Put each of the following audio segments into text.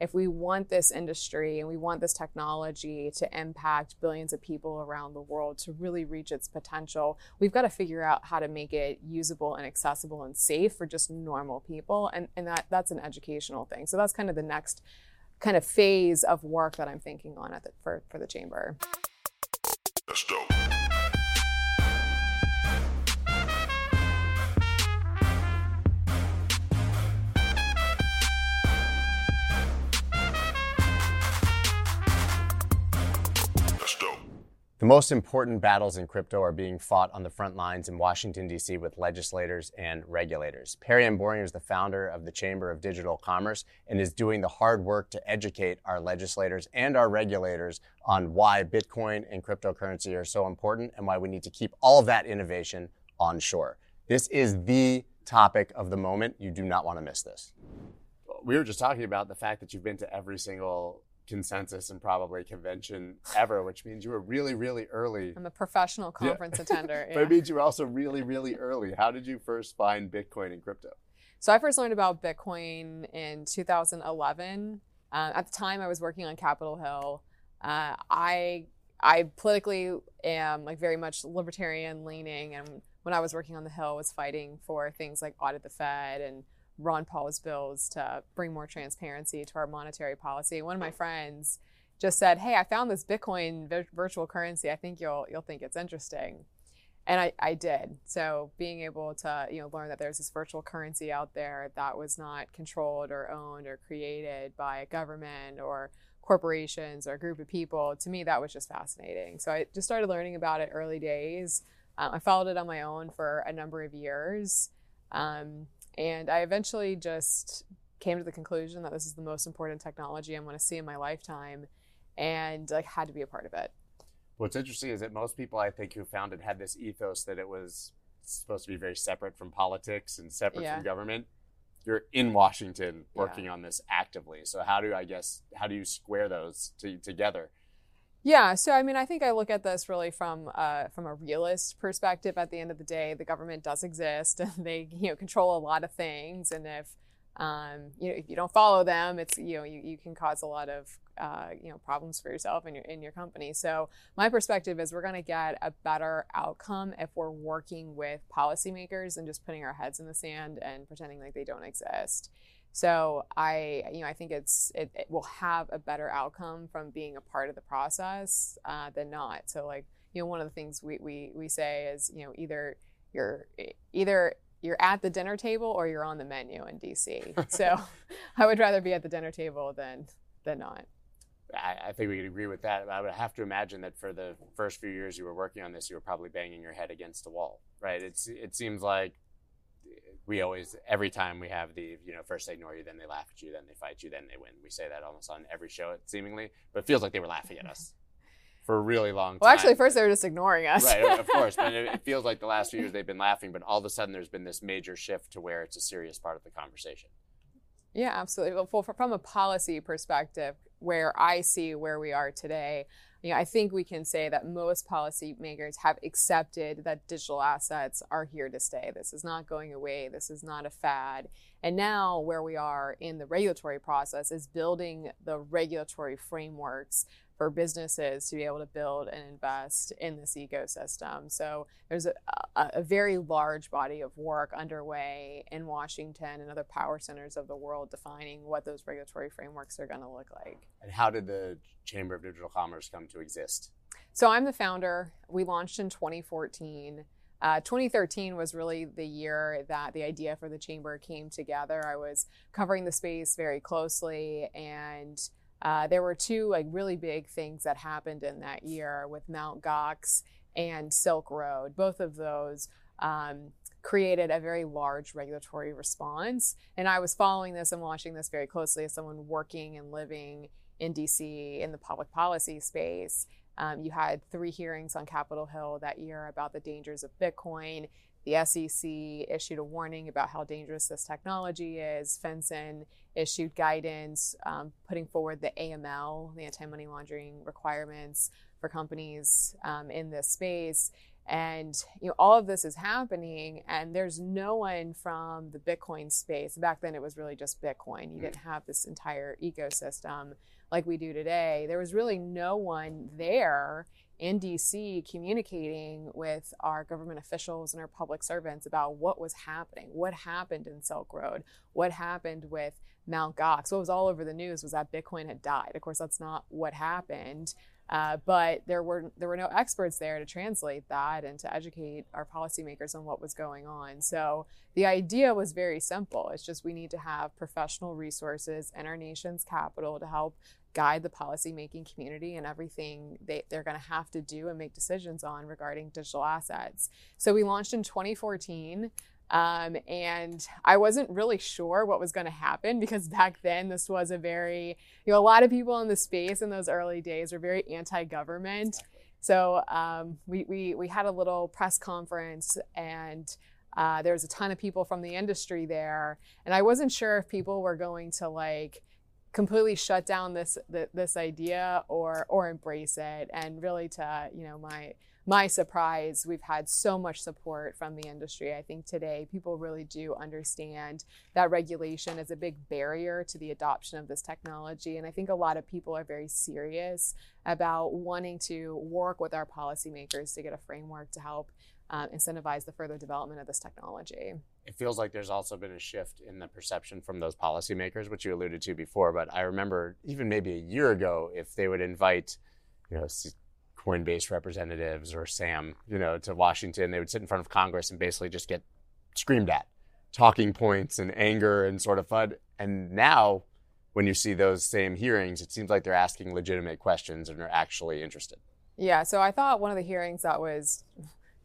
if we want this industry and we want this technology to impact billions of people around the world to really reach its potential, we've got to figure out how to make it usable and accessible and safe for just normal people. And, and that, that's an educational thing. So that's kind of the next kind of phase of work that I'm thinking on at the, for, for the chamber. That's dope. The most important battles in crypto are being fought on the front lines in Washington, D.C. with legislators and regulators. Perianne Boring is the founder of the Chamber of Digital Commerce and is doing the hard work to educate our legislators and our regulators on why Bitcoin and cryptocurrency are so important and why we need to keep all of that innovation onshore. This is the topic of the moment. You do not want to miss this. We were just talking about the fact that you've been to every single consensus and probably convention ever, which means you were really, really early. I'm a professional conference yeah. attender. Yeah. but it means you were also really, really early. How did you first find Bitcoin and crypto? So I first learned about Bitcoin in 2011. Uh, at the time, I was working on Capitol Hill. Uh, I I politically am like very much libertarian leaning, and when I was working on the Hill, was fighting for things like audit the Fed and Ron Paul's bills to bring more transparency to our monetary policy. One of my friends just said, "Hey, I found this Bitcoin vi- virtual currency. I think you'll you'll think it's interesting." And I, I did. So being able to you know learn that there's this virtual currency out there that was not controlled or owned or created by a government or corporations or a group of people, to me that was just fascinating. So I just started learning about it early days. Um, I followed it on my own for a number of years. Um, and I eventually just came to the conclusion that this is the most important technology I'm going to see in my lifetime and like had to be a part of it. What's interesting is that most people I think who found it had this ethos that it was supposed to be very separate from politics and separate yeah. from government. You're in Washington working yeah. on this actively. So how do I guess how do you square those to, together? Yeah, so I mean, I think I look at this really from uh, from a realist perspective. At the end of the day, the government does exist, and they you know control a lot of things. And if um, you know if you don't follow them, it's you know you, you can cause a lot of uh, you know problems for yourself and your in your company. So my perspective is we're going to get a better outcome if we're working with policymakers and just putting our heads in the sand and pretending like they don't exist. So I, you know, I think it's it, it will have a better outcome from being a part of the process uh, than not. So like, you know, one of the things we, we we say is, you know, either you're either you're at the dinner table or you're on the menu in DC. so I would rather be at the dinner table than than not. I, I, think we could agree with that. I would have to imagine that for the first few years you were working on this, you were probably banging your head against a wall, right? It's it seems like we always every time we have the you know first they ignore you then they laugh at you then they fight you then they win. We say that almost on every show it seemingly but it feels like they were laughing at us for a really long time well actually first they were just ignoring us. Right of course but it, it, feels like the last few years they've been laughing but all of a sudden there's been this major shift to where it's a serious part of the conversation. Yeah absolutely. Well from a policy perspective where i see where we are today you know, I think we can say that most policymakers have accepted that digital assets are here to stay. This is not going away. This is not a fad. And now, where we are in the regulatory process is building the regulatory frameworks for businesses to be able to build and invest in this ecosystem. So there's a, a, a, very large body of work underway in Washington and other power centers of the world defining what those regulatory frameworks are going to look like. And how did the Chamber of Digital Commerce come to exist? So I'm the founder. We launched in 2014. Uh, 2013 was really the year that the idea for the chamber came together. I was covering the space very closely and uh, there were two like really big things that happened in that year with Mount Gox and Silk Road. Both of those um, created a very large regulatory response. And I was following this and watching this very closely as someone working and living in DC in the public policy space. Um, you had three hearings on Capitol Hill that year about the dangers of Bitcoin. The SEC issued a warning about how dangerous this technology is. FinCEN issued guidance um, putting forward the AML, the anti money laundering requirements for companies um, in this space. And you know, all of this is happening, and there's no one from the Bitcoin space. Back then, it was really just Bitcoin. You hmm. didn't have this entire ecosystem like we do today. There was really no one there in DC communicating with our government officials and our public servants about what was happening, what happened in Silk Road, what happened with Mount Gox. What was all over the news was that Bitcoin had died. Of course, that's not what happened. Uh, but there were there were no experts there to translate that and to educate our policymakers on what was going on. So the idea was very simple. It's just we need to have professional resources in our nation's capital to help guide the policymaking community and everything they, they're going to have to do and make decisions on regarding digital assets. So we launched in 2014. Um, and I wasn't really sure what was going to happen because back then this was a very, you know, a lot of people in the space in those early days were very anti-government. So um, we, we, we had a little press conference and uh, there was a ton of people from the industry there. And I wasn't sure if people were going to like completely shut down this, this idea or, or embrace it. And really to, you know, my, my surprise, we've had so much support from the industry. I think today people really do understand that regulation is a big barrier to the adoption of this technology. And I think a lot of people are very serious about wanting to work with our policymakers to get a framework to help um, incentivize the further development of this technology. It feels like there's also been a shift in the perception from those policymakers, which you alluded to before. But I remember even maybe a year ago, if they would invite, you know, Coinbase representatives or Sam, you know, to Washington, they would sit in front of Congress and basically just get screamed at, talking points and anger and sort of FUD. And now, when you see those same hearings, it seems like they're asking legitimate questions and are actually interested. Yeah, so I thought one of the hearings that was,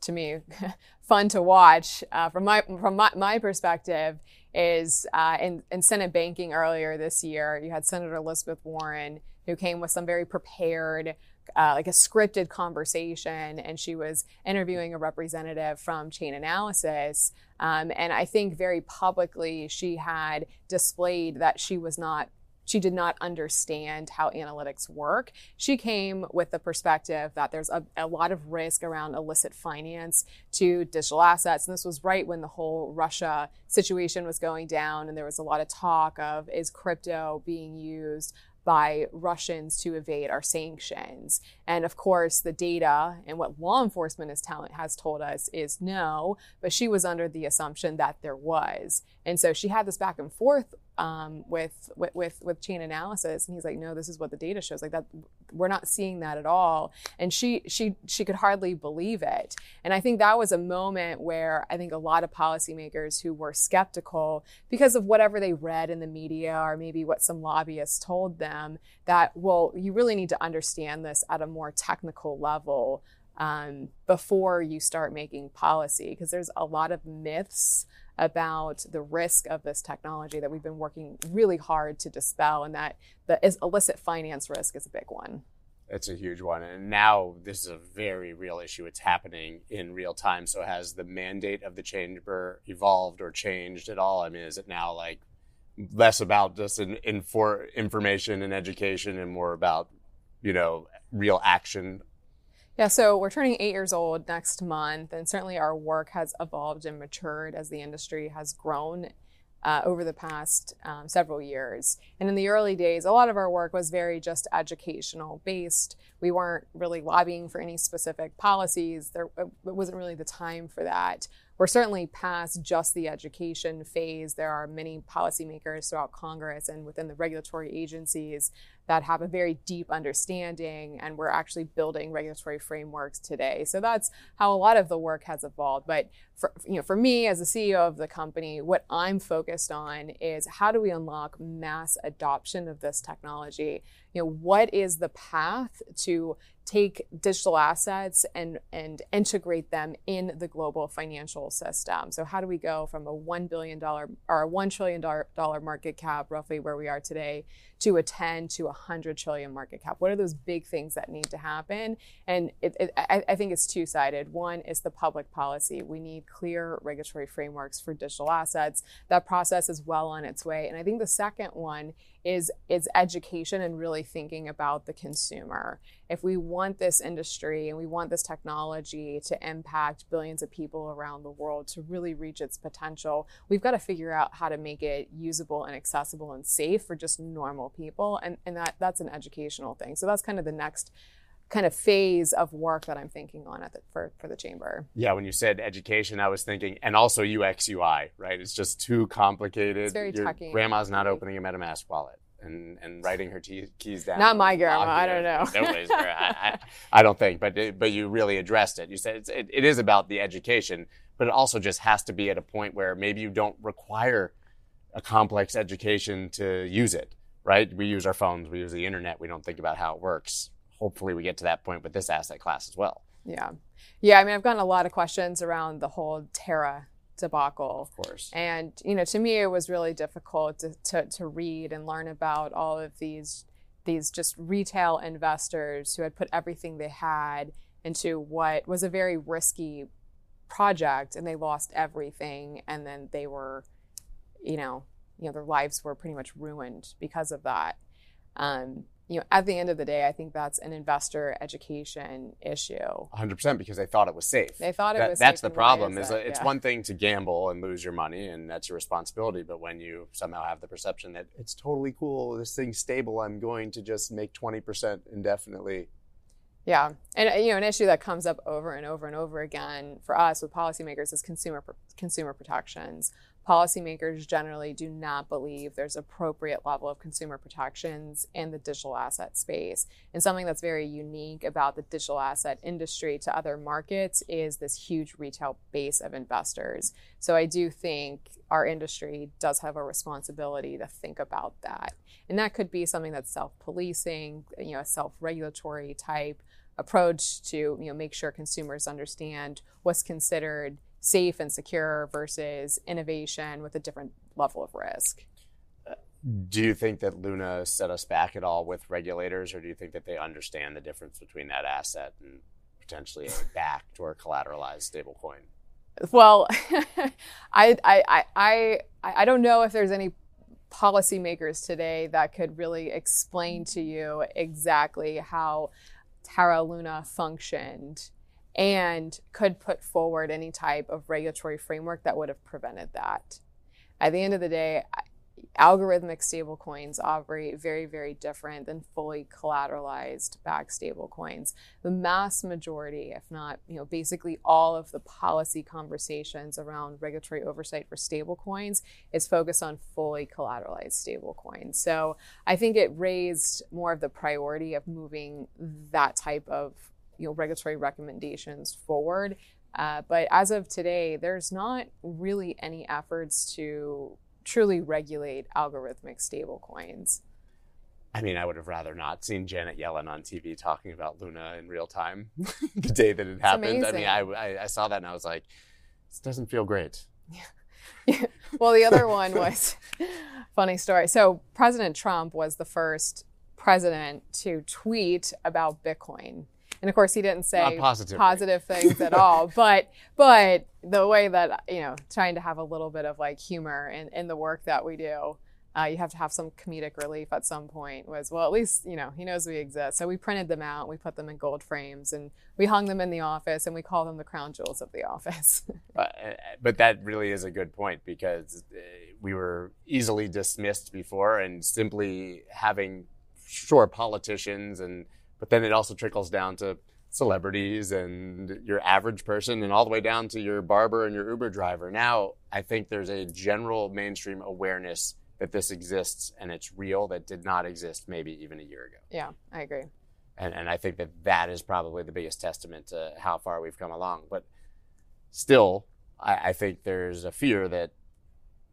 to me, fun to watch uh, from my from my, my perspective is uh, in, in Senate banking earlier this year. You had Senator Elizabeth Warren who came with some very prepared uh, like a scripted conversation, and she was interviewing a representative from Chainalysis. Um, and I think very publicly she had displayed that she was not she did not understand how analytics work. She came with the perspective that there's a, a, lot of risk around illicit finance to digital assets. And this was right when the whole Russia situation was going down. And there was a lot of talk of is crypto being used by Russians to evade our sanctions. And of course, the data and what law enforcement is telling, has told us is no, but she was under the assumption that there was. And so she had this back and forth um, with, with, with with Chainalysis, and he's like, no, this is what the data shows. Like that, we're not seeing that at all. And she she she could hardly believe it. And I think that was a moment where I think a lot of policymakers who were skeptical because of whatever they read in the media or maybe what some lobbyists told them that well, you really need to understand this at a more technical level. Um, before you start making policy, because there's a lot of myths about the risk of this technology that we've been working really hard to dispel, and that the illicit finance risk is a big one. It's a huge one. And now this is a very real issue. It's happening in real time. So, has the mandate of the chamber evolved or changed at all? I mean, is it now like less about just an infor- information and education and more about, you know, real action yeah, so we're turning eight years old next month, and certainly our work has evolved and matured as the industry has grown uh, over the past um, several years. And in the early days, a lot of our work was very just educational based. We weren't really lobbying for any specific policies. There it wasn't really the time for that. We're certainly past just the education phase. There are many policymakers throughout Congress and within the regulatory agencies that have a very deep understanding, and we're actually building regulatory frameworks today. So that's how a lot of the work has evolved. But for, you know, for me as the CEO of the company, what I'm focused on is how do we unlock mass adoption of this technology? You know, what is the path to take digital assets and, and integrate them in the global financial system. So how do we go from a $1 billion or a $1 trillion market cap, roughly where we are today, to a 10 to 100 trillion market cap? What are those big things that need to happen? And it, it, I, I think it's two-sided. One is the public policy. We need clear regulatory frameworks for digital assets. That process is well on its way. And I think the second one is is education and really thinking about the consumer. If we want this industry and we want this technology to impact billions of people around the world to really reach its potential, we've got to figure out how to make it usable and accessible and safe for just normal people. And and that that's an educational thing. So that's kind of the next kind of phase of work that I'm thinking on at the, for for the chamber. Yeah, when you said education, I was thinking, and also UX UI, right? It's just too complicated. It's very Your. Grandma's not mm-hmm. opening a MetaMask wallet and and writing her keys down. Not my grandma. I don't know. Nobody's gra- I, I, I don't think, but it- but you really addressed it. You said it's, it, it is about the education, but it also just has to be at a point where maybe you don't require a complex education to use it. Right? We use our phones, we use the internet. We don't think about how it works. Hopefully, we get to that point with this asset class as well. Yeah, yeah. I mean, I've gotten a lot of questions around the whole Terra debacle. Of course. And you know, to me, it was really difficult to, to, to read and learn about all of these these just retail investors who had put everything they had into what was a very risky project, and they lost everything, and then they were, you know, you know, their lives were pretty much ruined because of that. Um, you know, at the end of the day, I think that's an investor education issue. 100% because they thought it was safe. They thought it That- was that's safe, the problem is is that? that it's Yeah. one thing to gamble and lose your money and that's your responsibility but when you somehow have the perception that it's totally cool this thing's stable i'm going to just make 20% indefinitely Yeah, and uh, you know, an issue that comes up over and over and over again for us with policymakers is consumer consumer protections. Policymakers generally do not believe there's appropriate level of consumer protections in the digital asset space. And something that's very unique about the digital asset industry to other markets is this huge retail base of investors. So I do think our industry does have a responsibility to think about that. And that could be something that's self-policing, you know, a self-regulatory type approach to you know make sure consumers understand what's considered safe and secure versus innovation with a different level of risk. do you think that luna set us back at all with regulators or do you think that they understand the difference between that asset and potentially a backed or collateralized stablecoin Well, I, I, I, I, I don't know if there's any policymakers today that could really explain to you exactly how Terra Luna functioned and could put forward any type of regulatory framework that would have prevented that. At the end of the day, algorithmic stablecoins operate very, very different than fully collateralized backed stablecoins. The mass majority, if not, you know, basically all of the policy conversations around regulatory oversight for stablecoins is focused on fully collateralized stablecoins. So I think it raised more of the priority of moving that type of you know regulatory recommendations forward. Uh, but as of today, there's not really any efforts to truly regulate algorithmic stablecoins. I mean, I would have rather not seen Janet Yellen on TV talking about Luna in real time the day that it happened. I mean, I, I, I saw that and I was like, this doesn't feel great. Yeah. well, the other one was funny story. So President Trump was the first president to tweet about Bitcoin. And of course, he didn't say Not positively. positive things at all. But but the way that you know, trying to have a little bit of like humor in, in the work that we do, uh, you have to have some comedic relief at some point. Was well, at least you know he knows we exist. So we printed them out, we put them in gold frames, and we hung them in the office, and we call them the crown jewels of the office. Uh, but that really is a good point because uh, we were easily dismissed before, and simply having sure politicians, and but then it also trickles down to celebrities and your average person, and all the way down to your barber and your Uber driver. Now, I think there's a general mainstream awareness that this exists and it's real that did not exist maybe even a year ago. yeah, I agree. And, and I think that that is probably the biggest testament to how far we've come along. But still, I, I think there's a fear that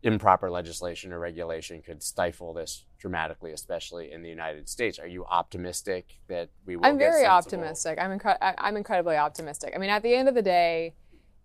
improper legislation or regulation could stifle this dramatically, especially in the United States. Are you optimistic that we will? I'm very optimistic. I'm incre- I'm incredibly optimistic. I mean, at the end of the day,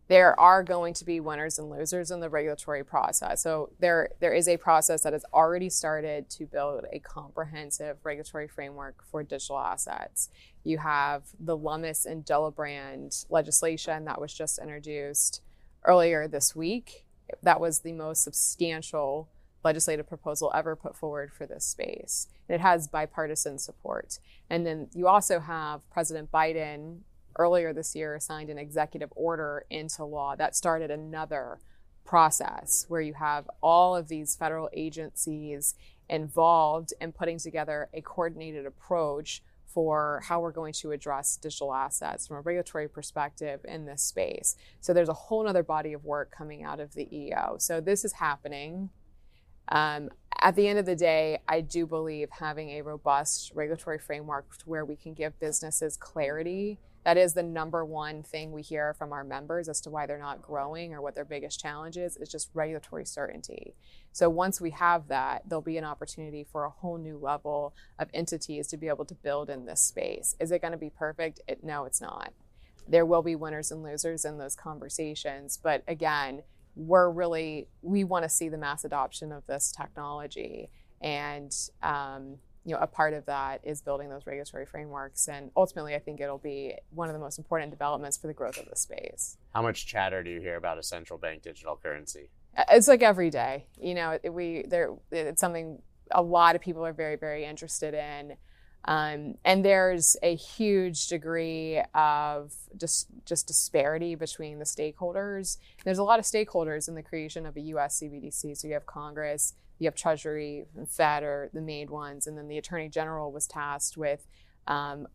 there are going to be winners and losers in the regulatory process. So there there is a process that has already started to build a comprehensive regulatory framework for digital assets. You have the Lummis and Gillibrand legislation that was just introduced earlier this week. That was the most substantial legislative proposal ever put forward for this space. It has bipartisan support. And then you also have President Biden earlier this year signed an executive order into law that started another process where you have all of these federal agencies involved in putting together a coordinated approach for how we're going to address digital assets from a regulatory perspective in this space. So there's a whole other body of work coming out of the EO. So this is happening. Um, at the end of the day, I do believe having a robust regulatory framework where we can give businesses clarity that is the number one thing we hear from our members as to why they're not growing or what their biggest challenge is is just regulatory certainty. So once we have that there'll be an opportunity for a whole new level of entities to be able to build in this space. Is it going to be perfect? It, no it's not. There will be winners and losers in those conversations but again we're really we want to see the mass adoption of this technology. And um, you know, a part of that is building those regulatory frameworks. And ultimately, I think it'll be one of the most important developments for the growth of the space. How much chatter do you hear about a central bank digital currency? Uh, it's like every day. You know, we there. It's something a lot of people are very, very interested in. Um, and there's a huge degree of just just disparity between the stakeholders. There's a lot of stakeholders in the creation of a U.S. CBDC. So you have Congress, you have Treasury and Fed are the main ones, and then the Attorney General was tasked with um,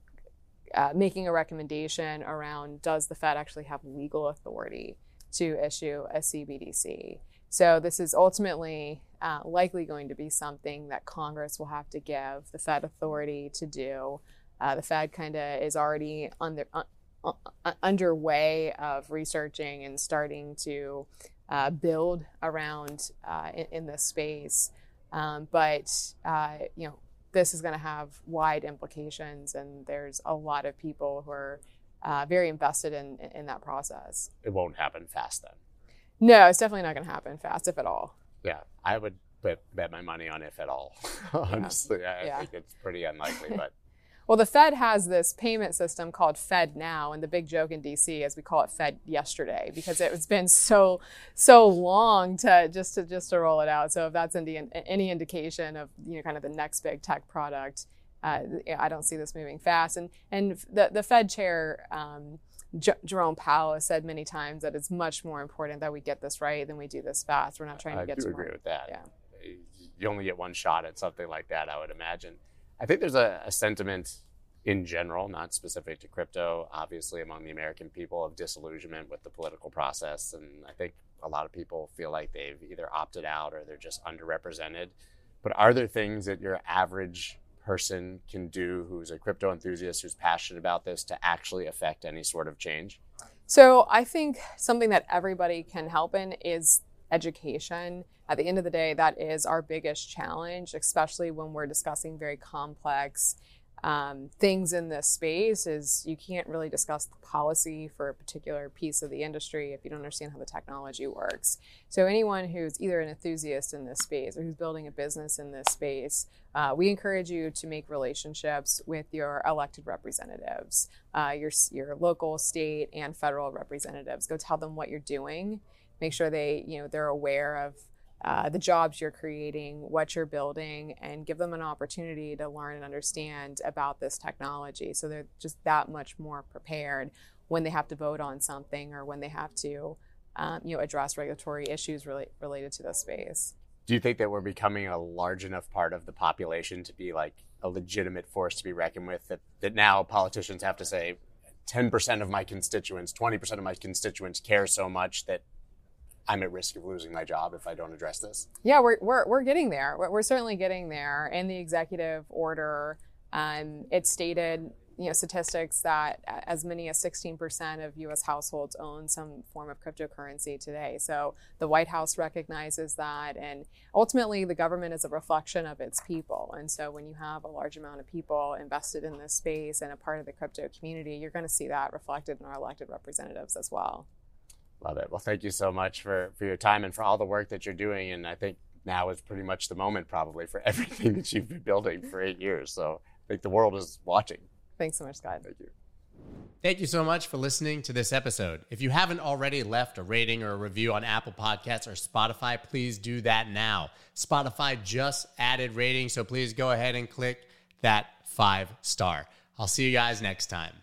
uh, making a recommendation around does the Fed actually have legal authority to issue a CBDC. So this is ultimately uh, likely going to be something that Congress will have to give the Fed authority to do. Uh, the Fed kind of is already under, uh, uh, underway of researching and starting to uh, build around uh, in, in, this space. Um, but uh, you know, this is going to have wide implications, and there's a lot of people who are uh, very invested in, in that process. It won't happen fast then. No, it's definitely not going to happen fast, if at all. Yeah, I would bet, bet my money on if at all. Honestly, yeah. I yeah. think it's pretty unlikely, but. Well, the Fed has this payment system called Fed Now, and the big joke in DC is we call it Fed yesterday because it's been so so long to just to just to roll it out. So if that's any, any indication of you know kind of the next big tech product, uh, I don't see this moving fast. And and the the Fed chair. Um, J- Jerome Powell has said many times that it's much more important that we get this right than we do this fast. We're not trying to get. I do agree with that. Yeah. You only get one shot at something like that, I would imagine. I think there's a, a, sentiment in general, not specific to crypto, obviously among the American people of disillusionment with the political process. And I think a lot of people feel like they've either opted out or they're just underrepresented. But are there things that your average person can do who's a crypto enthusiast, who's passionate about this to actually affect any sort of change? So I think something that everybody can help in is education. At the end of the day, that is our biggest challenge, especially when we're discussing very complex um, things in this space is you can't really discuss the policy for a particular piece of the industry if you don't understand how the technology works. So anyone who's either an enthusiast in this space or who's building a business in this space, uh, we encourage you to make relationships with your elected representatives, uh, your your local, state, and federal representatives. Go tell them what you're doing. Make sure they you know they're aware of uh, the jobs you're creating, what you're building, and give them an opportunity to learn and understand about this technology. So they're just that much more prepared when they have to vote on something or when they have to, um, you know, address regulatory issues really related to this space. Do you think that we're becoming a large enough part of the population to be like a legitimate force to be reckoned with? That that now politicians have to say, 10% of my constituents, 20% of my constituents care so much that I'm at risk of losing my job if I don't address this? Yeah, we're, we're, we're getting there. We're, certainly getting there. In the executive order, um, it stated you know statistics that as many as 16% of U.S. households own some form of cryptocurrency today. So the White House recognizes that, and ultimately the government is a reflection of its people. And so when you have a large amount of people invested in this space and a part of the crypto community, you're going to see that reflected in our elected representatives as well. Love it. Well, thank you so much for, for your time and for all the work that you're doing. And I think now is pretty much the moment, probably, for everything that you've been building for eight years. So I think the world is watching. Thanks so much, Scott. Thank you. Thank you so much for listening to this episode. If you haven't already left a rating or a review on Apple Podcasts or Spotify, please do that now. Spotify just added ratings, so please go ahead and click that five star. I'll see you guys next time.